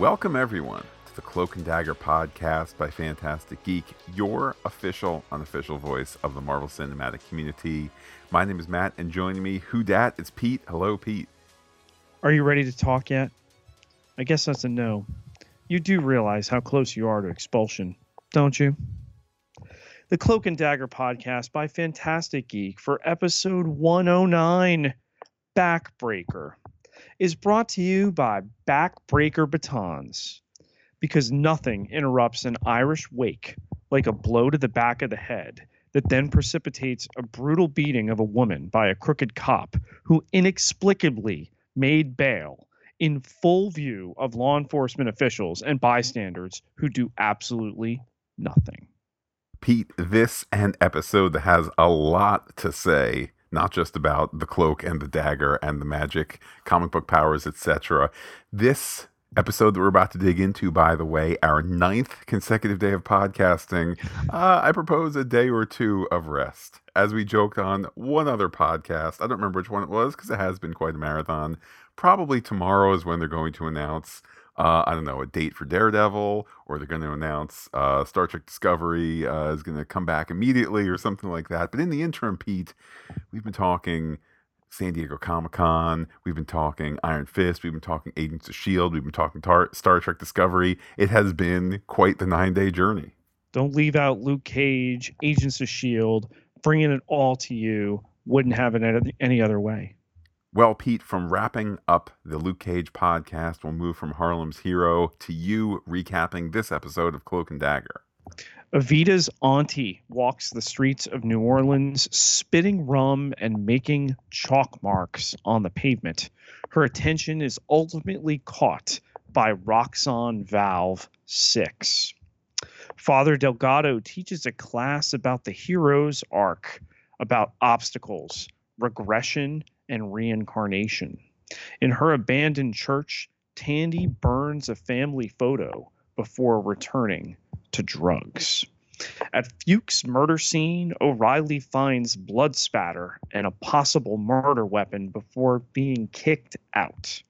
Welcome, everyone, to the Cloak and Dagger podcast by Phantastic Geek, your official, unofficial voice of the Marvel Cinematic community. My name is Matt, and joining me, who dat? It's Pete. Hello, Pete. Are you ready to talk yet? I guess that's a no. You do realize how close you are to expulsion, don't you? The Cloak and Dagger podcast by Phantastic Geek for episode 109, Backbreaker, is brought to you by Backbreaker Batons. Because nothing interrupts an Irish wake like a blow to the back of the head that then precipitates a brutal beating of a woman by a crooked cop who inexplicably made bail in full view of law enforcement officials and bystanders who do absolutely nothing. Pete, this an episode that has a lot to say, not just about the cloak and the dagger and the magic, comic book powers, etc. This episode that we're about to dig into, by the way, our ninth consecutive day of podcasting, uh, I propose a day or two of rest. As we joked on one other podcast, I don't remember which one it was because it has been quite a marathon. Probably tomorrow is when they're going to announce uh, I don't know, a date for Daredevil, or they're going to announce uh, Star Trek Discovery uh, is going to come back immediately, or something like that. But in the interim, Pete, we've been talking San Diego Comic Con, we've been talking Iron Fist, we've been talking Agents of S.H.I.E.L.D., we've been talking tar- Star Trek Discovery. It has been quite the nine day journey. Don't leave out Luke Cage, Agents of S.H.I.E.L.D., bringing it all to you. Wouldn't have it any other way. Well, Pete, from wrapping up the Luke Cage podcast, we'll move from Harlem's hero to you recapping this episode of Cloak and Dagger. Evita's auntie walks the streets of New Orleans, spitting rum and making chalk marks on the pavement. Her attention is ultimately caught by Roxxon Valve 6. Father Delgado teaches a class about the hero's arc, about obstacles, regression, and reincarnation. In her abandoned church, Tandy burns a family photo before returning to drugs. At Fuchs' murder scene, O'Reilly finds blood spatter and a possible murder weapon before being kicked out.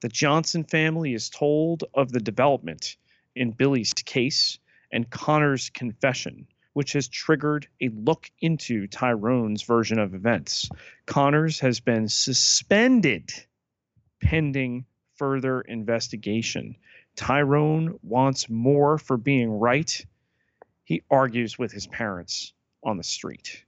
The Johnson family is told of the development in Billy's case and Connor's confession, which has triggered a look into Tyrone's version of events. Connors has been suspended pending further investigation. Tyrone wants more for being right. He argues with his parents on the street.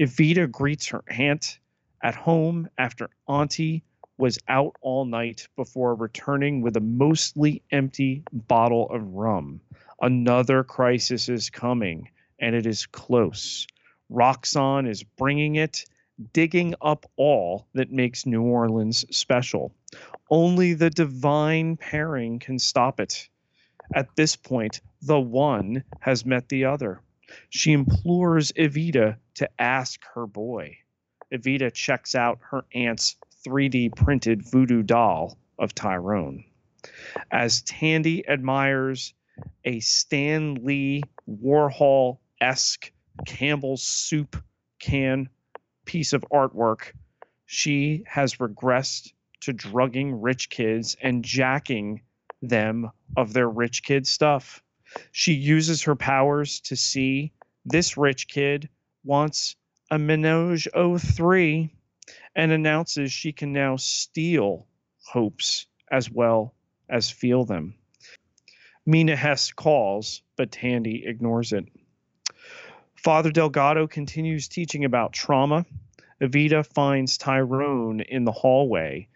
Evita greets her aunt at home after Auntie was out all night before returning with a mostly empty bottle of rum. Another crisis is coming and it is close. Roxxon is bringing it, digging up all that makes New Orleans special. Only the divine pairing can stop it. At this point, the one has met the other. She implores Evita to ask her boy. Evita checks out her aunt's 3D printed voodoo doll of Tyrone. As Tandy admires a Stan Lee Warhol esque Campbell's soup can piece of artwork, she has regressed to drugging rich kids and jacking them of their rich kid stuff. She uses her powers to see this rich kid wants a ménage à trois and announces she can now steal hopes as well as feel them. Mina Hess calls, but Tandy ignores it. Father Delgado continues teaching about trauma. Evita finds Tyrone in the hallway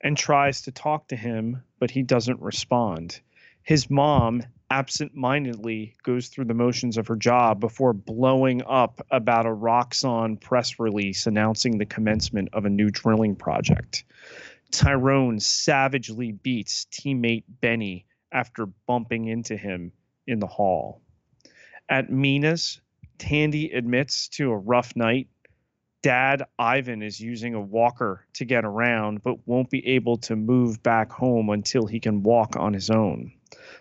and tries to talk to him, but he doesn't respond. His mom absent mindedly goes through the motions of her job before blowing up about a Roxxon press release announcing the commencement of a new drilling project. Tyrone savagely beats teammate Benny after bumping into him in the hall. At Mina's, Tandy admits to a rough night. Dad Ivan is using a walker to get around, but won't be able to move back home until he can walk on his own.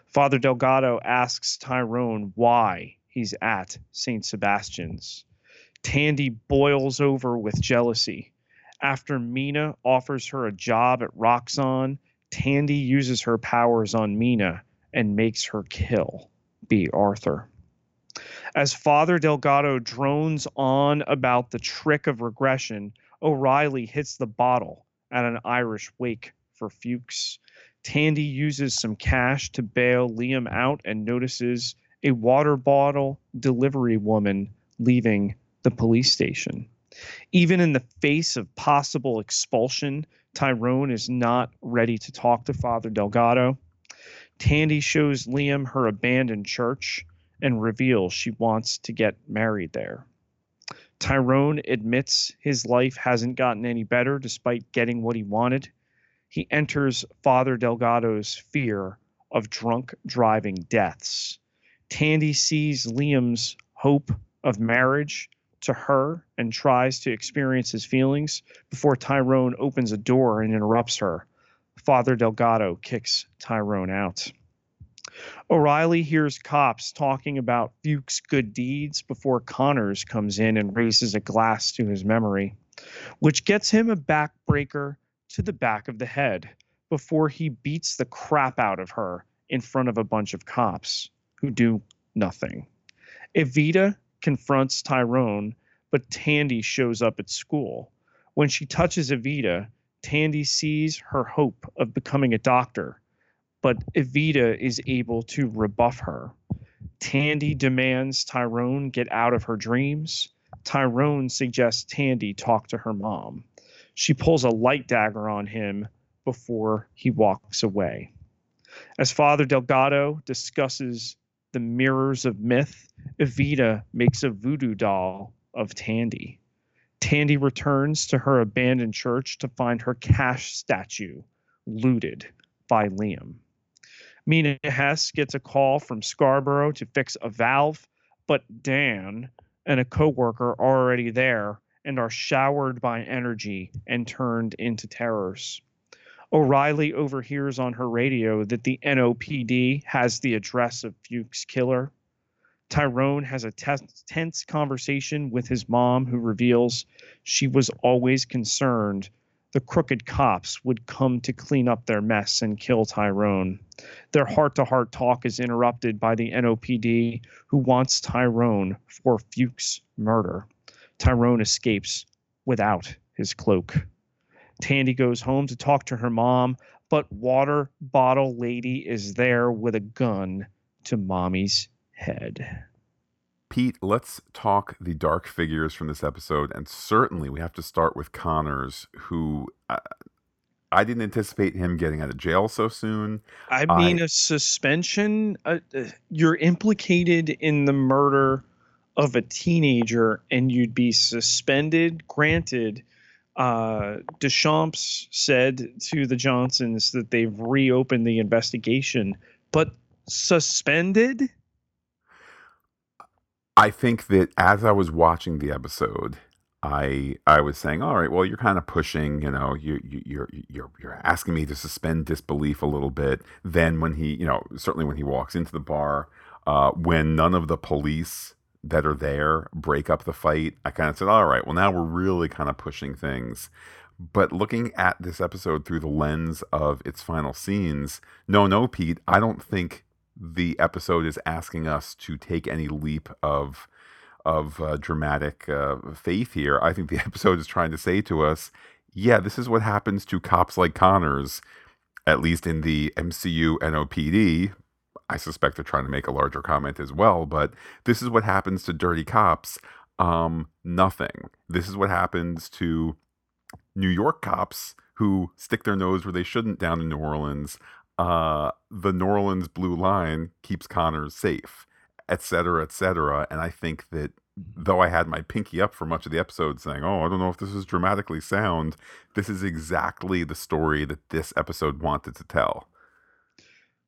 Father Delgado asks Tyrone why he's at St. Sebastian's. Tandy boils over with jealousy. After Mina offers her a job at Roxxon, Tandy uses her powers on Mina and makes her kill Bea Arthur. As Father Delgado drones on about the trick of regression, O'Reilly hits the bottle at an Irish wake for Fuchs. Tandy uses some cash to bail Liam out and notices a water bottle delivery woman leaving the police station. Even in the face of possible expulsion, Tyrone is not ready to talk to Father Delgado. Tandy shows Liam her abandoned church and reveals she wants to get married there. Tyrone admits his life hasn't gotten any better despite getting what he wanted. He enters Father Delgado's fear of drunk driving deaths. Tandy sees Liam's hope of marriage to her and tries to experience his feelings before Tyrone opens a door and interrupts her. Father Delgado kicks Tyrone out. O'Reilly hears cops talking about Fuchs' good deeds before Connors comes in and raises a glass to his memory, which gets him a backbreaker to the back of the head before he beats the crap out of her in front of a bunch of cops who do nothing. Evita confronts Tyrone, but Tandy shows up at school. When she touches Evita, Tandy sees her hope of becoming a doctor but Evita is able to rebuff her. Tandy demands Tyrone get out of her dreams. Tyrone suggests Tandy talk to her mom. She pulls a light dagger on him before he walks away. As Father Delgado discusses the mirrors of myth, Evita makes a voodoo doll of Tandy. Tandy returns to her abandoned church to find her cash statue looted by Liam. Mina Hess gets a call from Scarborough to fix a valve, but Dan and a coworker are already there and are showered by energy and turned into terrors. O'Reilly overhears on her radio that the NOPD has the address of Fuchs' killer. Tyrone has a tense conversation with his mom, who reveals she was always concerned the crooked cops would come to clean up their mess and kill Tyrone. Their heart to heart talk is interrupted by the NOPD, who wants Tyrone for Fuchs' murder. Tyrone escapes without his cloak. Tandy goes home to talk to her mom, but Water Bottle Lady is there with a gun to Mommy's head. Pete, let's talk the dark figures from this episode. And certainly we have to start with Connors, who uh, I didn't anticipate him getting out of jail so soon. I mean, I, a suspension, uh, uh, you're implicated in the murder of a teenager and you'd be suspended. Granted, uh, Deschamps said to the Johnsons that they've reopened the investigation, but suspended? I think that as I was watching the episode, I I was saying, all right, well, you're kind of pushing, you know, you, you you're you're you're asking me to suspend disbelief a little bit. Then when he, you know, certainly when he walks into the bar, uh, when none of the police that are there break up the fight, I kind of said, all right, well, now we're really kind of pushing things. But looking at this episode through the lens of its final scenes, no, no, Pete, I don't think the episode is asking us to take any leap of of uh, dramatic uh, faith here. I think the episode is trying to say to us, yeah, this is what happens to cops like Connors, at least in the MCU NOPD. I suspect they're trying to make a larger comment as well, but this is what happens to dirty cops. Um, nothing. This is what happens to New York cops who stick their nose where they shouldn't down in New Orleans uh, the New Orleans blue line keeps Connors safe, et cetera, et cetera. And I think that though I had my pinky up for much of the episode saying, oh, I don't know if this is dramatically sound, this is exactly the story that this episode wanted to tell.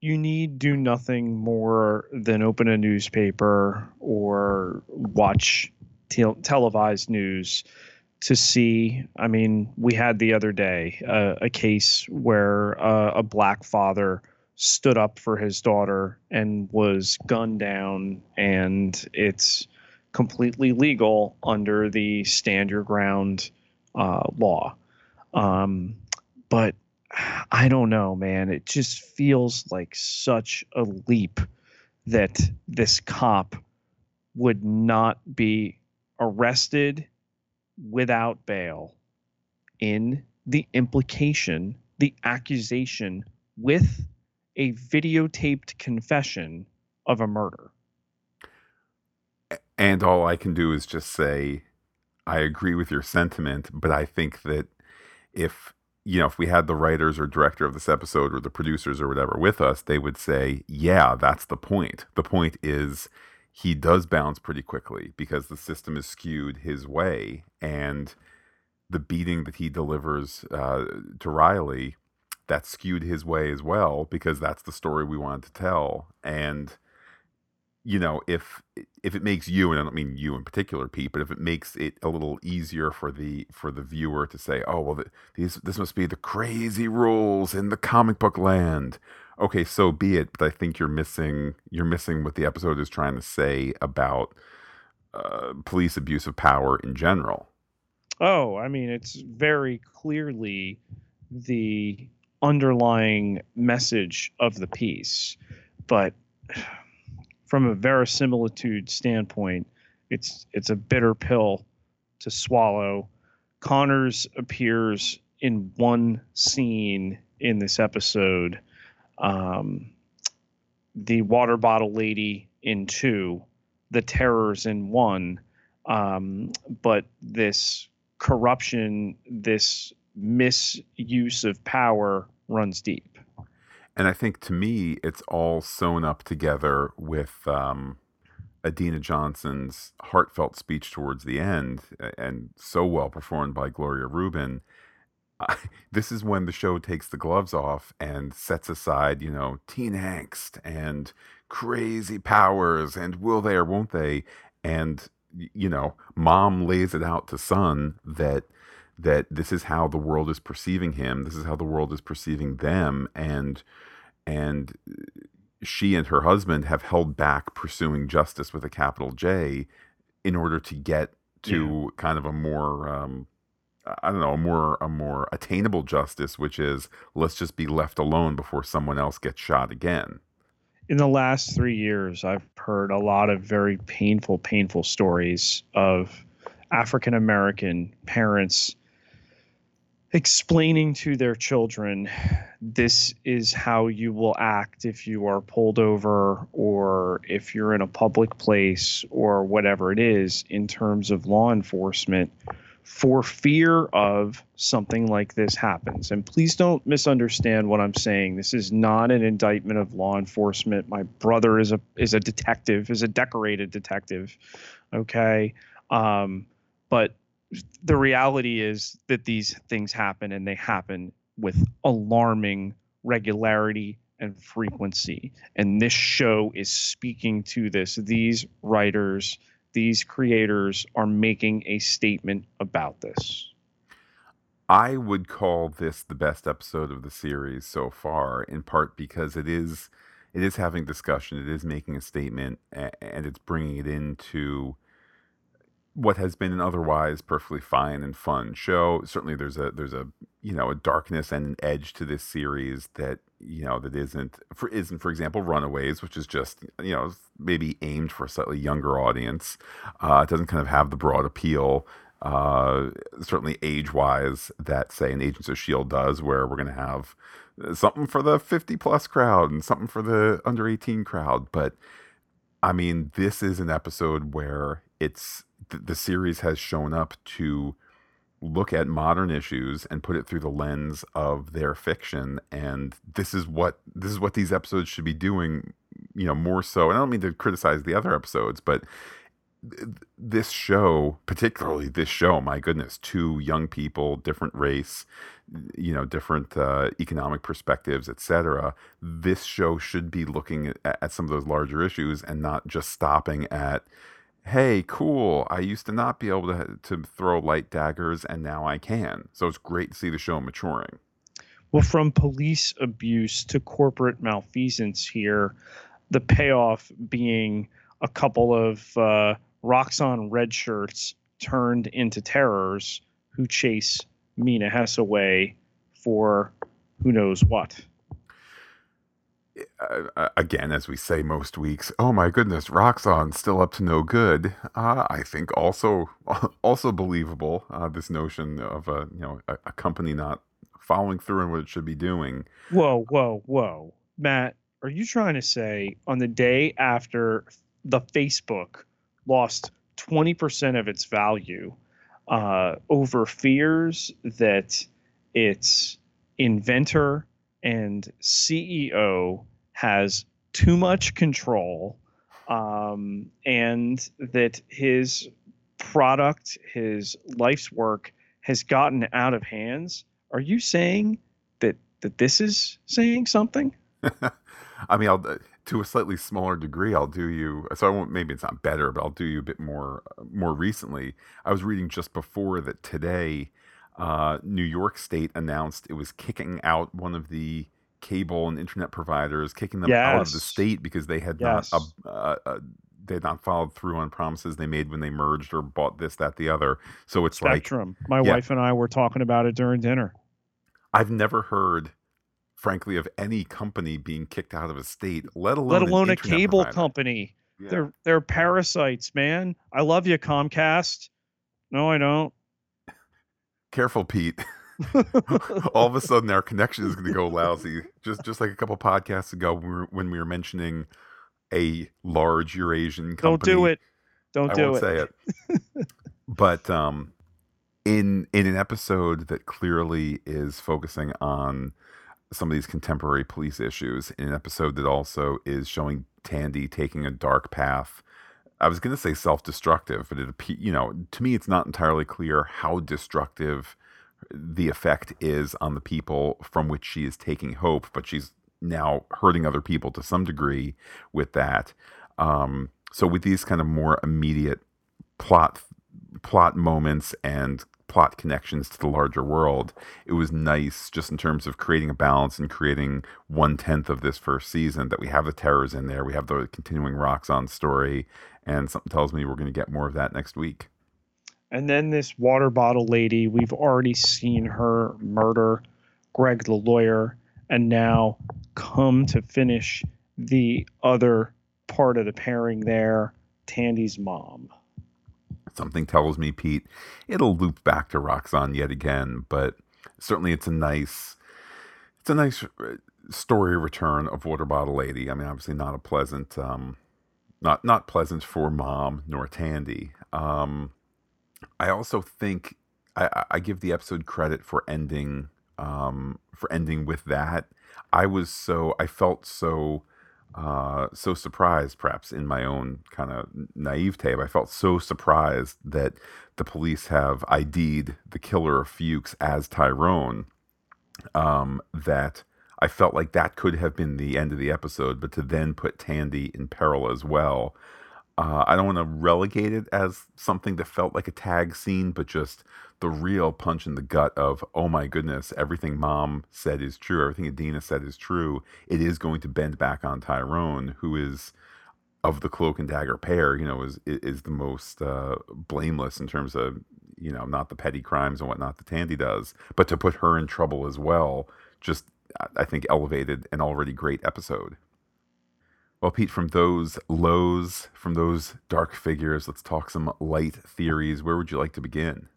You need do nothing more than open a newspaper or watch te- televised news to see. I mean, we had the other day uh, a case where uh, a black father stood up for his daughter and was gunned down, and it's completely legal under the stand your ground uh, law. Um, but I don't know, man. It just feels like such a leap that this cop would not be arrested without bail in the implication, the accusation with a videotaped confession of a murder. And all I can do is just say, I agree with your sentiment, but I think that if you know, if we had the writers or director of this episode or the producers or whatever with us, they would say, yeah, that's the point. The point is he does bounce pretty quickly because the system is skewed his way. And the beating that he delivers uh, to Riley that skewed his way as well because that's the story we wanted to tell. And you know, if if it makes you, and I don't mean you in particular, Pete, but if it makes it a little easier for the for the viewer to say, oh well, the, these this must be the crazy rules in the comic book land. Okay, so be it. But I think you're missing you're missing what the episode is trying to say about uh, police abuse of power in general. Oh, I mean, it's very clearly the underlying message of the piece, but from a verisimilitude standpoint, it's it's a bitter pill to swallow. Connors appears in one scene in this episode. Um, the water bottle lady in two, the terrors in one, um, but this corruption, this misuse of power runs deep and I think to me, it's all sewn up together with um, Adina Johnson's heartfelt speech towards the end, and so well performed by Gloria Reuben. I, this is when the show takes the gloves off and sets aside, you know, teen angst and crazy powers and will they or won't they, and you know, mom lays it out to son that that this is how the world is perceiving him, this is how the world is perceiving them, and and she and her husband have held back pursuing justice with a capital J in order to get to yeah. kind of a more um, I don't know, a more a more attainable justice, which is let's just be left alone before someone else gets shot again. In the last three years, I've heard a lot of very painful, painful stories of African American parents explaining to their children this is how you will act if you are pulled over or if you're in a public place or whatever it is in terms of law enforcement for fear of something like this happens and please don't misunderstand what i'm saying this is not an indictment of law enforcement my brother is a is a detective is a decorated detective okay um, but the reality is that these things happen and they happen with alarming regularity and frequency. And this show is speaking to this. These writers, these creators are making a statement about this. I would call this the best episode of the series so far, in part because it is it is having discussion, it is making a statement, and it's bringing it into what has been an otherwise perfectly fine and fun show. Certainly, there's a there's a you know a darkness and an edge to this series that you know that isn't for isn't for example Runaways, which is just you know maybe aimed for a slightly younger audience. Uh, it doesn't kind of have the broad appeal. Uh, certainly age wise that say an Agents of Shield does, where we're going to have something for the 50 plus crowd and something for the under 18 crowd. But I mean, this is an episode where it's the series has shown up to look at modern issues and put it through the lens of their fiction and this is what this is what these episodes should be doing you know more so. And i don't mean to criticize the other episodes but this show particularly this show my goodness two young people different race you know different uh, economic perspectives etc this show should be looking at, at some of those larger issues and not just stopping at hey, cool, I used to not be able to, to throw light daggers and now I can. So it's great to see the show maturing. Well, from police abuse to corporate malfeasance here, the payoff being a couple of uh, Roxxon red shirts turned into terrors who chase Mina Hess away for who knows what. Uh, again, as we say most weeks, oh my goodness, Roxxon still up to no good. Uh, I think also also believable uh, this notion of a you know a, a, company not following through on what it should be doing. Whoa, whoa, whoa, Matt, are you trying to say on the day after the Facebook lost twenty percent of its value uh, over fears that its inventor and CEO has too much control um, and that his product, his life's work has gotten out of hands. Are you saying that that this is saying something? I mean, I'll, to a slightly smaller degree, I'll do you. So I won't. Maybe it's not better, but I'll do you a bit more. More recently, I was reading just before that today uh, New York State announced it was kicking out one of the cable and internet providers, kicking them yes. out of the state because they had yes. not uh, uh, they had not followed through on promises they made when they merged or bought this, that, the other. So it's Spectrum. like my yeah. wife and I were talking about it during dinner. I've never heard, frankly, of any company being kicked out of a state, let alone let alone a cable provider. company. Yeah. They're they're parasites, man. I love you, Comcast. No, I don't careful, Pete. All of a sudden, our connection is going to go lousy. Just just like a couple podcasts ago, when we were, when we were mentioning a large Eurasian company. Don't do it. Don't I do won't it. say it. but um, in in an episode that clearly is focusing on some of these contemporary police issues, in an episode that also is showing Tandy taking a dark path I was going to say self-destructive, but it you know to me it's not entirely clear how destructive the effect is on the people from which she is taking hope, but she's now hurting other people to some degree with that. Um, so with these kind of more immediate plot plot moments and plot connections to the larger world, it was nice just in terms of creating a balance and creating one tenth of this first season that we have the terrors in there, we have the continuing Roxxon story, and something tells me we're going to get more of that next week. And then this water bottle lady, we've already seen her murder Greg the lawyer, and now come to finish the other part of the pairing there, Tandy's mom. Something tells me, Pete, it'll loop back to Roxxon yet again, but certainly it's a nice, it's a nice uh, story return of Water Bottle Lady. I mean, obviously not a pleasant um, not not pleasant for mom nor Tandy. Um, I also think I, I, give the episode credit for ending um, for ending with that. I was so I felt so uh, so surprised, perhaps in my own kind of naivete. I felt so surprised that the police have ID'd the killer of Fuchs as Tyrone um, that I felt like that could have been the end of the episode, but to then put Tandy in peril as well. Uh, I don't want to relegate it as something that felt like a tag scene, but just the real punch in the gut of, oh my goodness, everything mom said is true, everything Adina said is true. It is going to bend back on Tyrone, who is of the cloak and dagger pair, you know, is is the most uh, blameless in terms of, you know, not the petty crimes and whatnot that Tandy does, but to put her in trouble as well, just I think, elevated an already great episode. Well, Pete, from those lows, from those dark figures, let's talk some light theories. Where would you like to begin?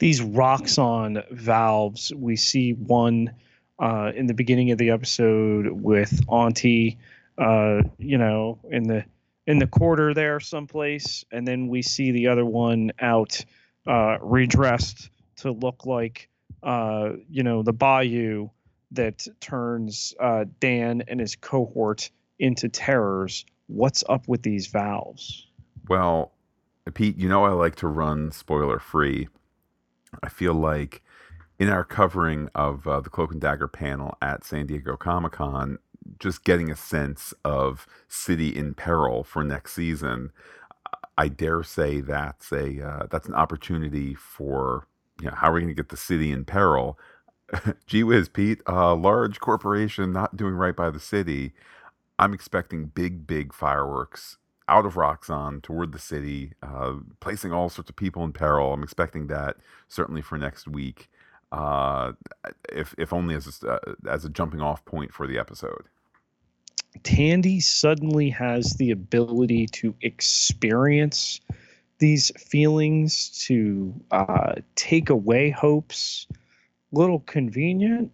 These Roxxon valves, we see one uh, in the beginning of the episode with Auntie, uh, you know, in the in the quarter there someplace, and then we see the other one out uh, redressed to look like, uh, you know, the Bayou that turns uh, Dan and his cohort into terrors. What's up with these valves? Well, Pete, you know I like to run spoiler free. I feel like in our covering of uh, the Cloak and Dagger panel at San Diego Comic Con, just getting a sense of City in Peril for next season, I dare say that's a uh, that's an opportunity for you know how are we going to get the city in peril gee whiz, Pete, a large corporation not doing right by the city. I'm expecting big, big fireworks out of Roxxon toward the city, uh, placing all sorts of people in peril. I'm expecting that certainly for next week. uh, if if only as a, uh, as a jumping off point for the episode. Tandy suddenly has the ability to experience these feelings, to uh, take away hopes. Little convenient.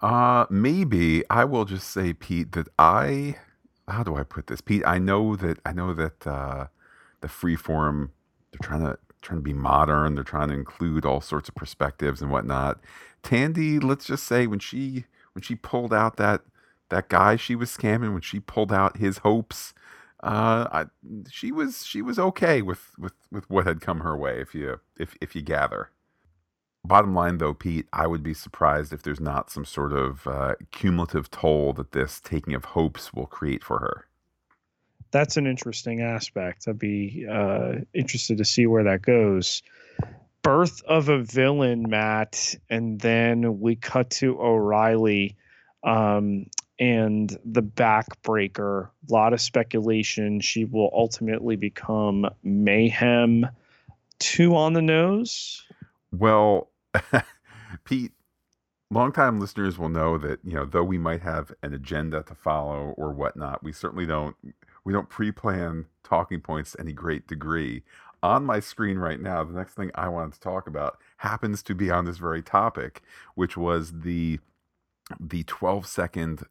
Uh, maybe I will just say, Pete, that I. How do I put this, Pete? I know that I know that uh, the freeform they're trying to trying to be modern. They're trying to include all sorts of perspectives and whatnot. Tandy, let's just say when she when she pulled out that that guy she was scamming, when she pulled out his hopes, uh, I, she was she was okay with, with with what had come her way. If you if if you gather. Bottom line, though, Pete, I would be surprised if there's not some sort of uh, cumulative toll that this taking of hopes will create for her that's an interesting aspect. I'd be uh, interested to see where that goes. Birth of a villain, Matt, and then we cut to O'Reilly um, and the backbreaker. A lot of speculation. She will ultimately become Mayhem. Two on the nose. Well, Pete, longtime listeners will know that you know though we might have an agenda to follow or whatnot, we certainly don't we don't pre-plan talking points to any great degree. On my screen right now, the next thing I wanted to talk about happens to be on this very topic, which was the the 12 second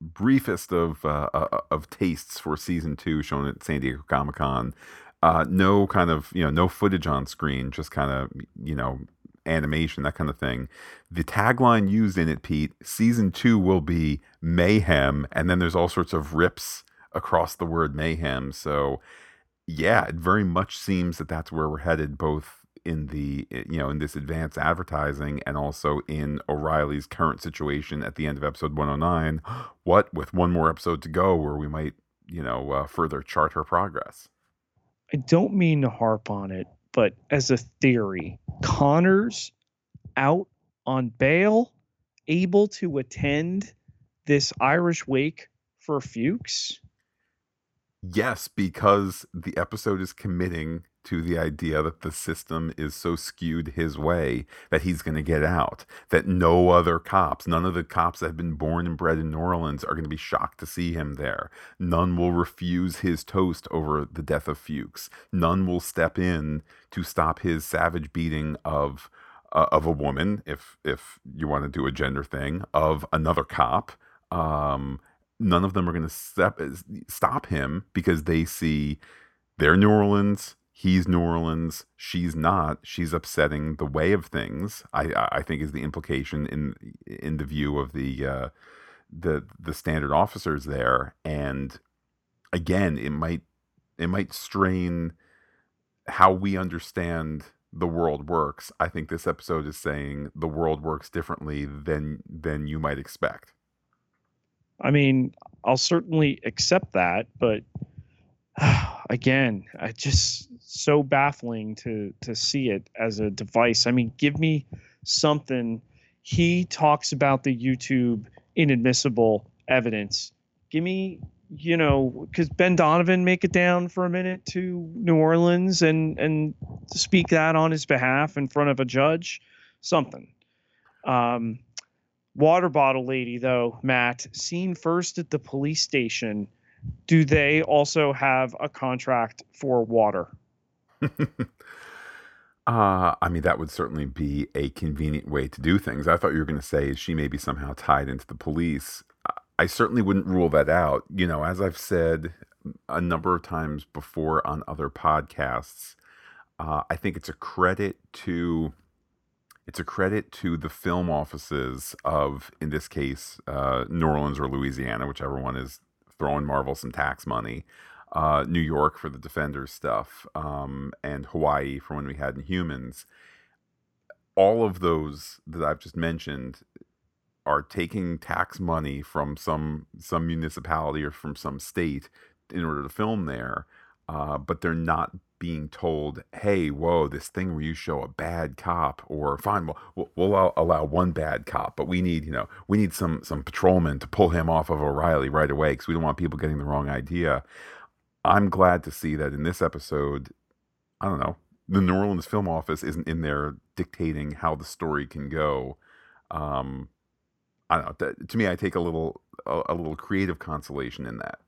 briefest of uh, uh, of tastes for season two shown at San Diego Comic Con. Uh, no kind of you know no footage on screen, just kind of you know animation that kind of thing. The tagline used in it, Pete, season two will be mayhem, and then there's all sorts of rips across the word mayhem. So, yeah, it very much seems that that's where we're headed, both in the you know in this advanced advertising and also in O'Reilly's current situation at the end of episode 109. What with one more episode to go, where we might you know uh, further chart her progress. I don't mean to harp on it, but as a theory, Connor's out on bail, able to attend this Irish wake for Fuchs. Yes, because the episode is committing to the idea that the system is so skewed his way that he's going to get out. That no other cops, none of the cops that have been born and bred in New Orleans are going to be shocked to see him there. None will refuse his toast over the death of Fuchs. None will step in to stop his savage beating of uh, of a woman, if if you want to do a gender thing, of another cop. Um, none of them are going to stop him because they see they're New Orleans. He's New Orleans. She's not. She's upsetting the way of things. I I think is the implication in in the view of the uh, the the standard officers there. And again, it might it might strain how we understand the world works. I think this episode is saying the world works differently than than you might expect. I mean, I'll certainly accept that, but again, I just so baffling to to see it as a device. I mean, give me something. He talks about the YouTube inadmissible evidence. Give me, you know, because Ben Donovan make it down for a minute to New Orleans and and speak that on his behalf in front of a judge. Something. Um, water bottle lady, though, Matt, seen first at the police station, do they also have a contract for water? Uh, I mean, that would certainly be a convenient way to do things. I thought you were going to say she may be somehow tied into the police. I certainly wouldn't rule that out. You know, as I've said a number of times before on other podcasts, uh, I think it's a credit to it's a credit to the film offices of, in this case, uh, New Orleans or Louisiana, whichever one is throwing Marvel some tax money. Uh, New York for the Defenders stuff, um, and Hawaii for when we had Inhumans. All of those that I've just mentioned are taking tax money from some some municipality or from some state in order to film there, uh, but they're not being told, "Hey, whoa, this thing where you show a bad cop, or fine, we'll, we'll allow, one bad cop, but we need, you know, we need some some patrolmen to pull him off of O'Reilly right away because we don't want people getting the wrong idea." I'm glad to see that in this episode, I don't know, the New Orleans Film Office isn't in there dictating how the story can go. Um, I don't know. To me, I take a little a, a little creative consolation in that.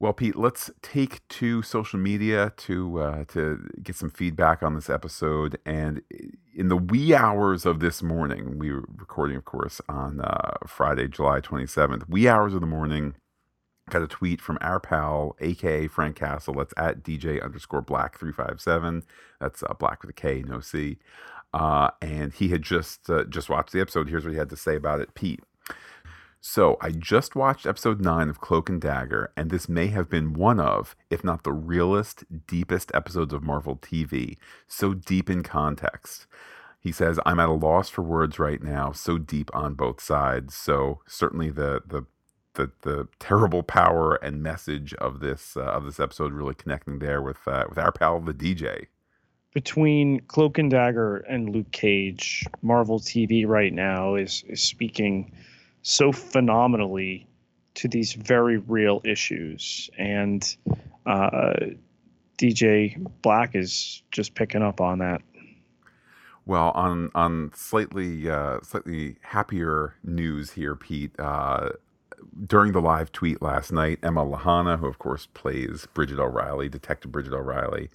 Well, Pete, let's take to social media to uh, to get some feedback on this episode. And in the wee hours of this morning, we were recording, of course, on uh, Friday, July twenty seventh. Wee hours of the morning, got a tweet from our pal, aka Frank Castle. That's at DJ underscore Black three five seven. That's uh, Black with a K, no C. Uh, and he had just uh, just watched the episode. Here's what he had to say about it, Pete. So, I just watched episode 9 of Cloak and Dagger, and this may have been one of, if not the realest, deepest episodes of Marvel TV. So deep in context. He says, I'm at a loss for words right now, so deep on both sides. So, certainly the, the the, the terrible power and message of this uh, of this episode really connecting there with uh, with our pal the DJ. Between Cloak and Dagger and Luke Cage, Marvel TV right now is is speaking so phenomenally to these very real issues. And uh, DJ Black is just picking up on that. Well, on on slightly uh, slightly happier news here, Pete. Uh, during the live tweet last night, Emma Lahana, who of course plays Bridget O'Reilly, Detective Bridget O'Reilly,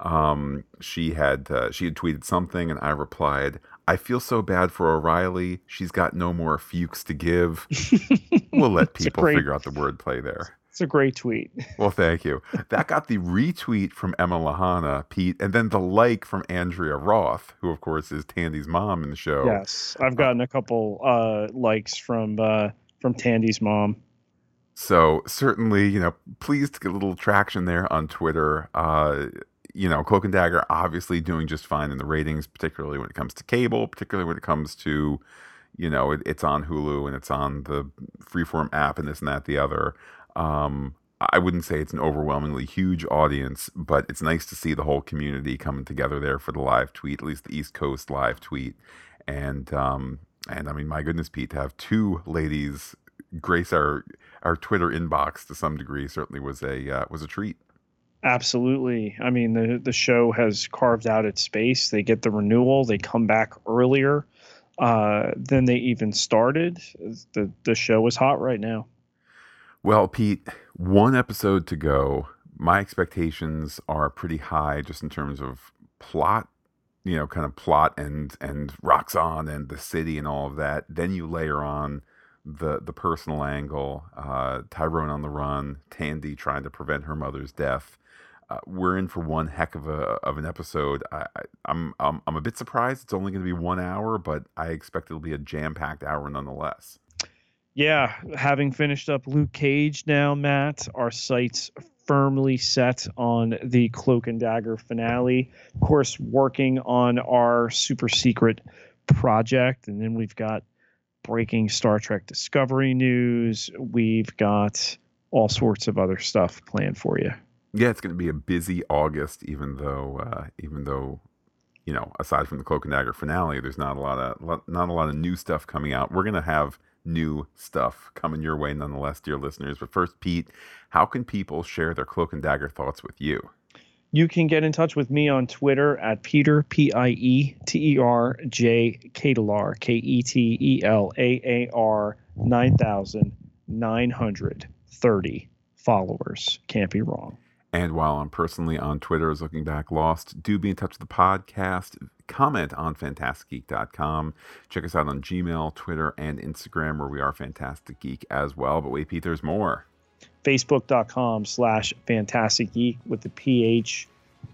um, she had uh, she had tweeted something, and I replied, I feel so bad for O'Reilly. She's got no more Fuchs to give. we'll let people great, figure out the wordplay there. It's a great tweet. Well, thank you. That got the retweet from Emma Lahana, Pete, and then the like from Andrea Roth, who of course is Tandy's mom in the show. Yes, I've gotten a couple uh, likes from uh, from Tandy's mom. So certainly, you know, pleased to get a little traction there on Twitter. Uh, you know, Cloak and Dagger obviously doing just fine in the ratings, particularly when it comes to cable, particularly when it comes to, you know, it, it's on Hulu and it's on the Freeform app and this and that, the other. Um, I wouldn't say it's an overwhelmingly huge audience, but it's nice to see the whole community coming together there for the live tweet, at least the East Coast live tweet. And um, and I mean, my goodness, Pete, to have two ladies grace our our Twitter inbox to some degree certainly was a uh, was a treat. Absolutely. I mean, the the show has carved out its space. They get the renewal. They come back earlier uh, than they even started. The the show is hot right now. Well, Pete, one episode to go. My expectations are pretty high, just in terms of plot. You know, kind of plot and and Roxxon and the city and all of that. Then you layer on the the personal angle, uh, Tyrone on the run, Tandy trying to prevent her mother's death uh, we're in for one heck of a of an episode. I, am I'm, I'm I'm a bit surprised. It's only going to be one hour, but I expect it'll be a jam packed hour nonetheless. Yeah, having finished up Luke Cage now, Matt, our sights firmly set on the Cloak and Dagger finale. Of course, working on our super secret project, and then we've got breaking Star Trek Discovery news. We've got all sorts of other stuff planned for you yeah, it's going to be a busy August, even though uh, even though you know, aside from the Cloak and Dagger finale, there's not a lot of not a lot of new stuff coming out. We're going to have new stuff coming your way, nonetheless, dear listeners. But first, Pete, how can people share their Cloak and Dagger thoughts with you? You can get in touch with me on Twitter at Peter P I E T E R J Ketelaar K E T E L A A R nine thousand nine hundred thirty followers. Can't be wrong. And while I'm personally on Twitter as Looking Back Lost, do be in touch with the podcast. Comment on phantasticgeek.com. Check us out on Gmail, Twitter, and Instagram, where we are Phantastic Geek as well. But wait, Pete, there's more. Facebook.com slash Phantastic Geek with the PH,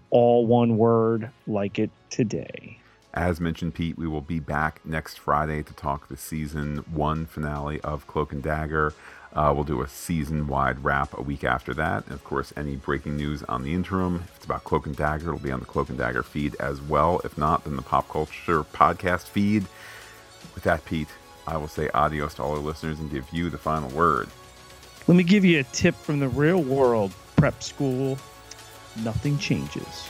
all one word, like it today. As mentioned, Pete, we will be back next Friday to talk the season one finale of Cloak and Dagger. Uh, we'll do a season wide wrap a week after that. And of course, any breaking news on the interim, if it's about Cloak and Dagger, it'll be on the Cloak and Dagger feed as well. If not, then the Pop Culture Podcast feed. With that, Pete, I will say adios to all our listeners and give you the final word. Let me give you a tip from the real world prep school nothing changes.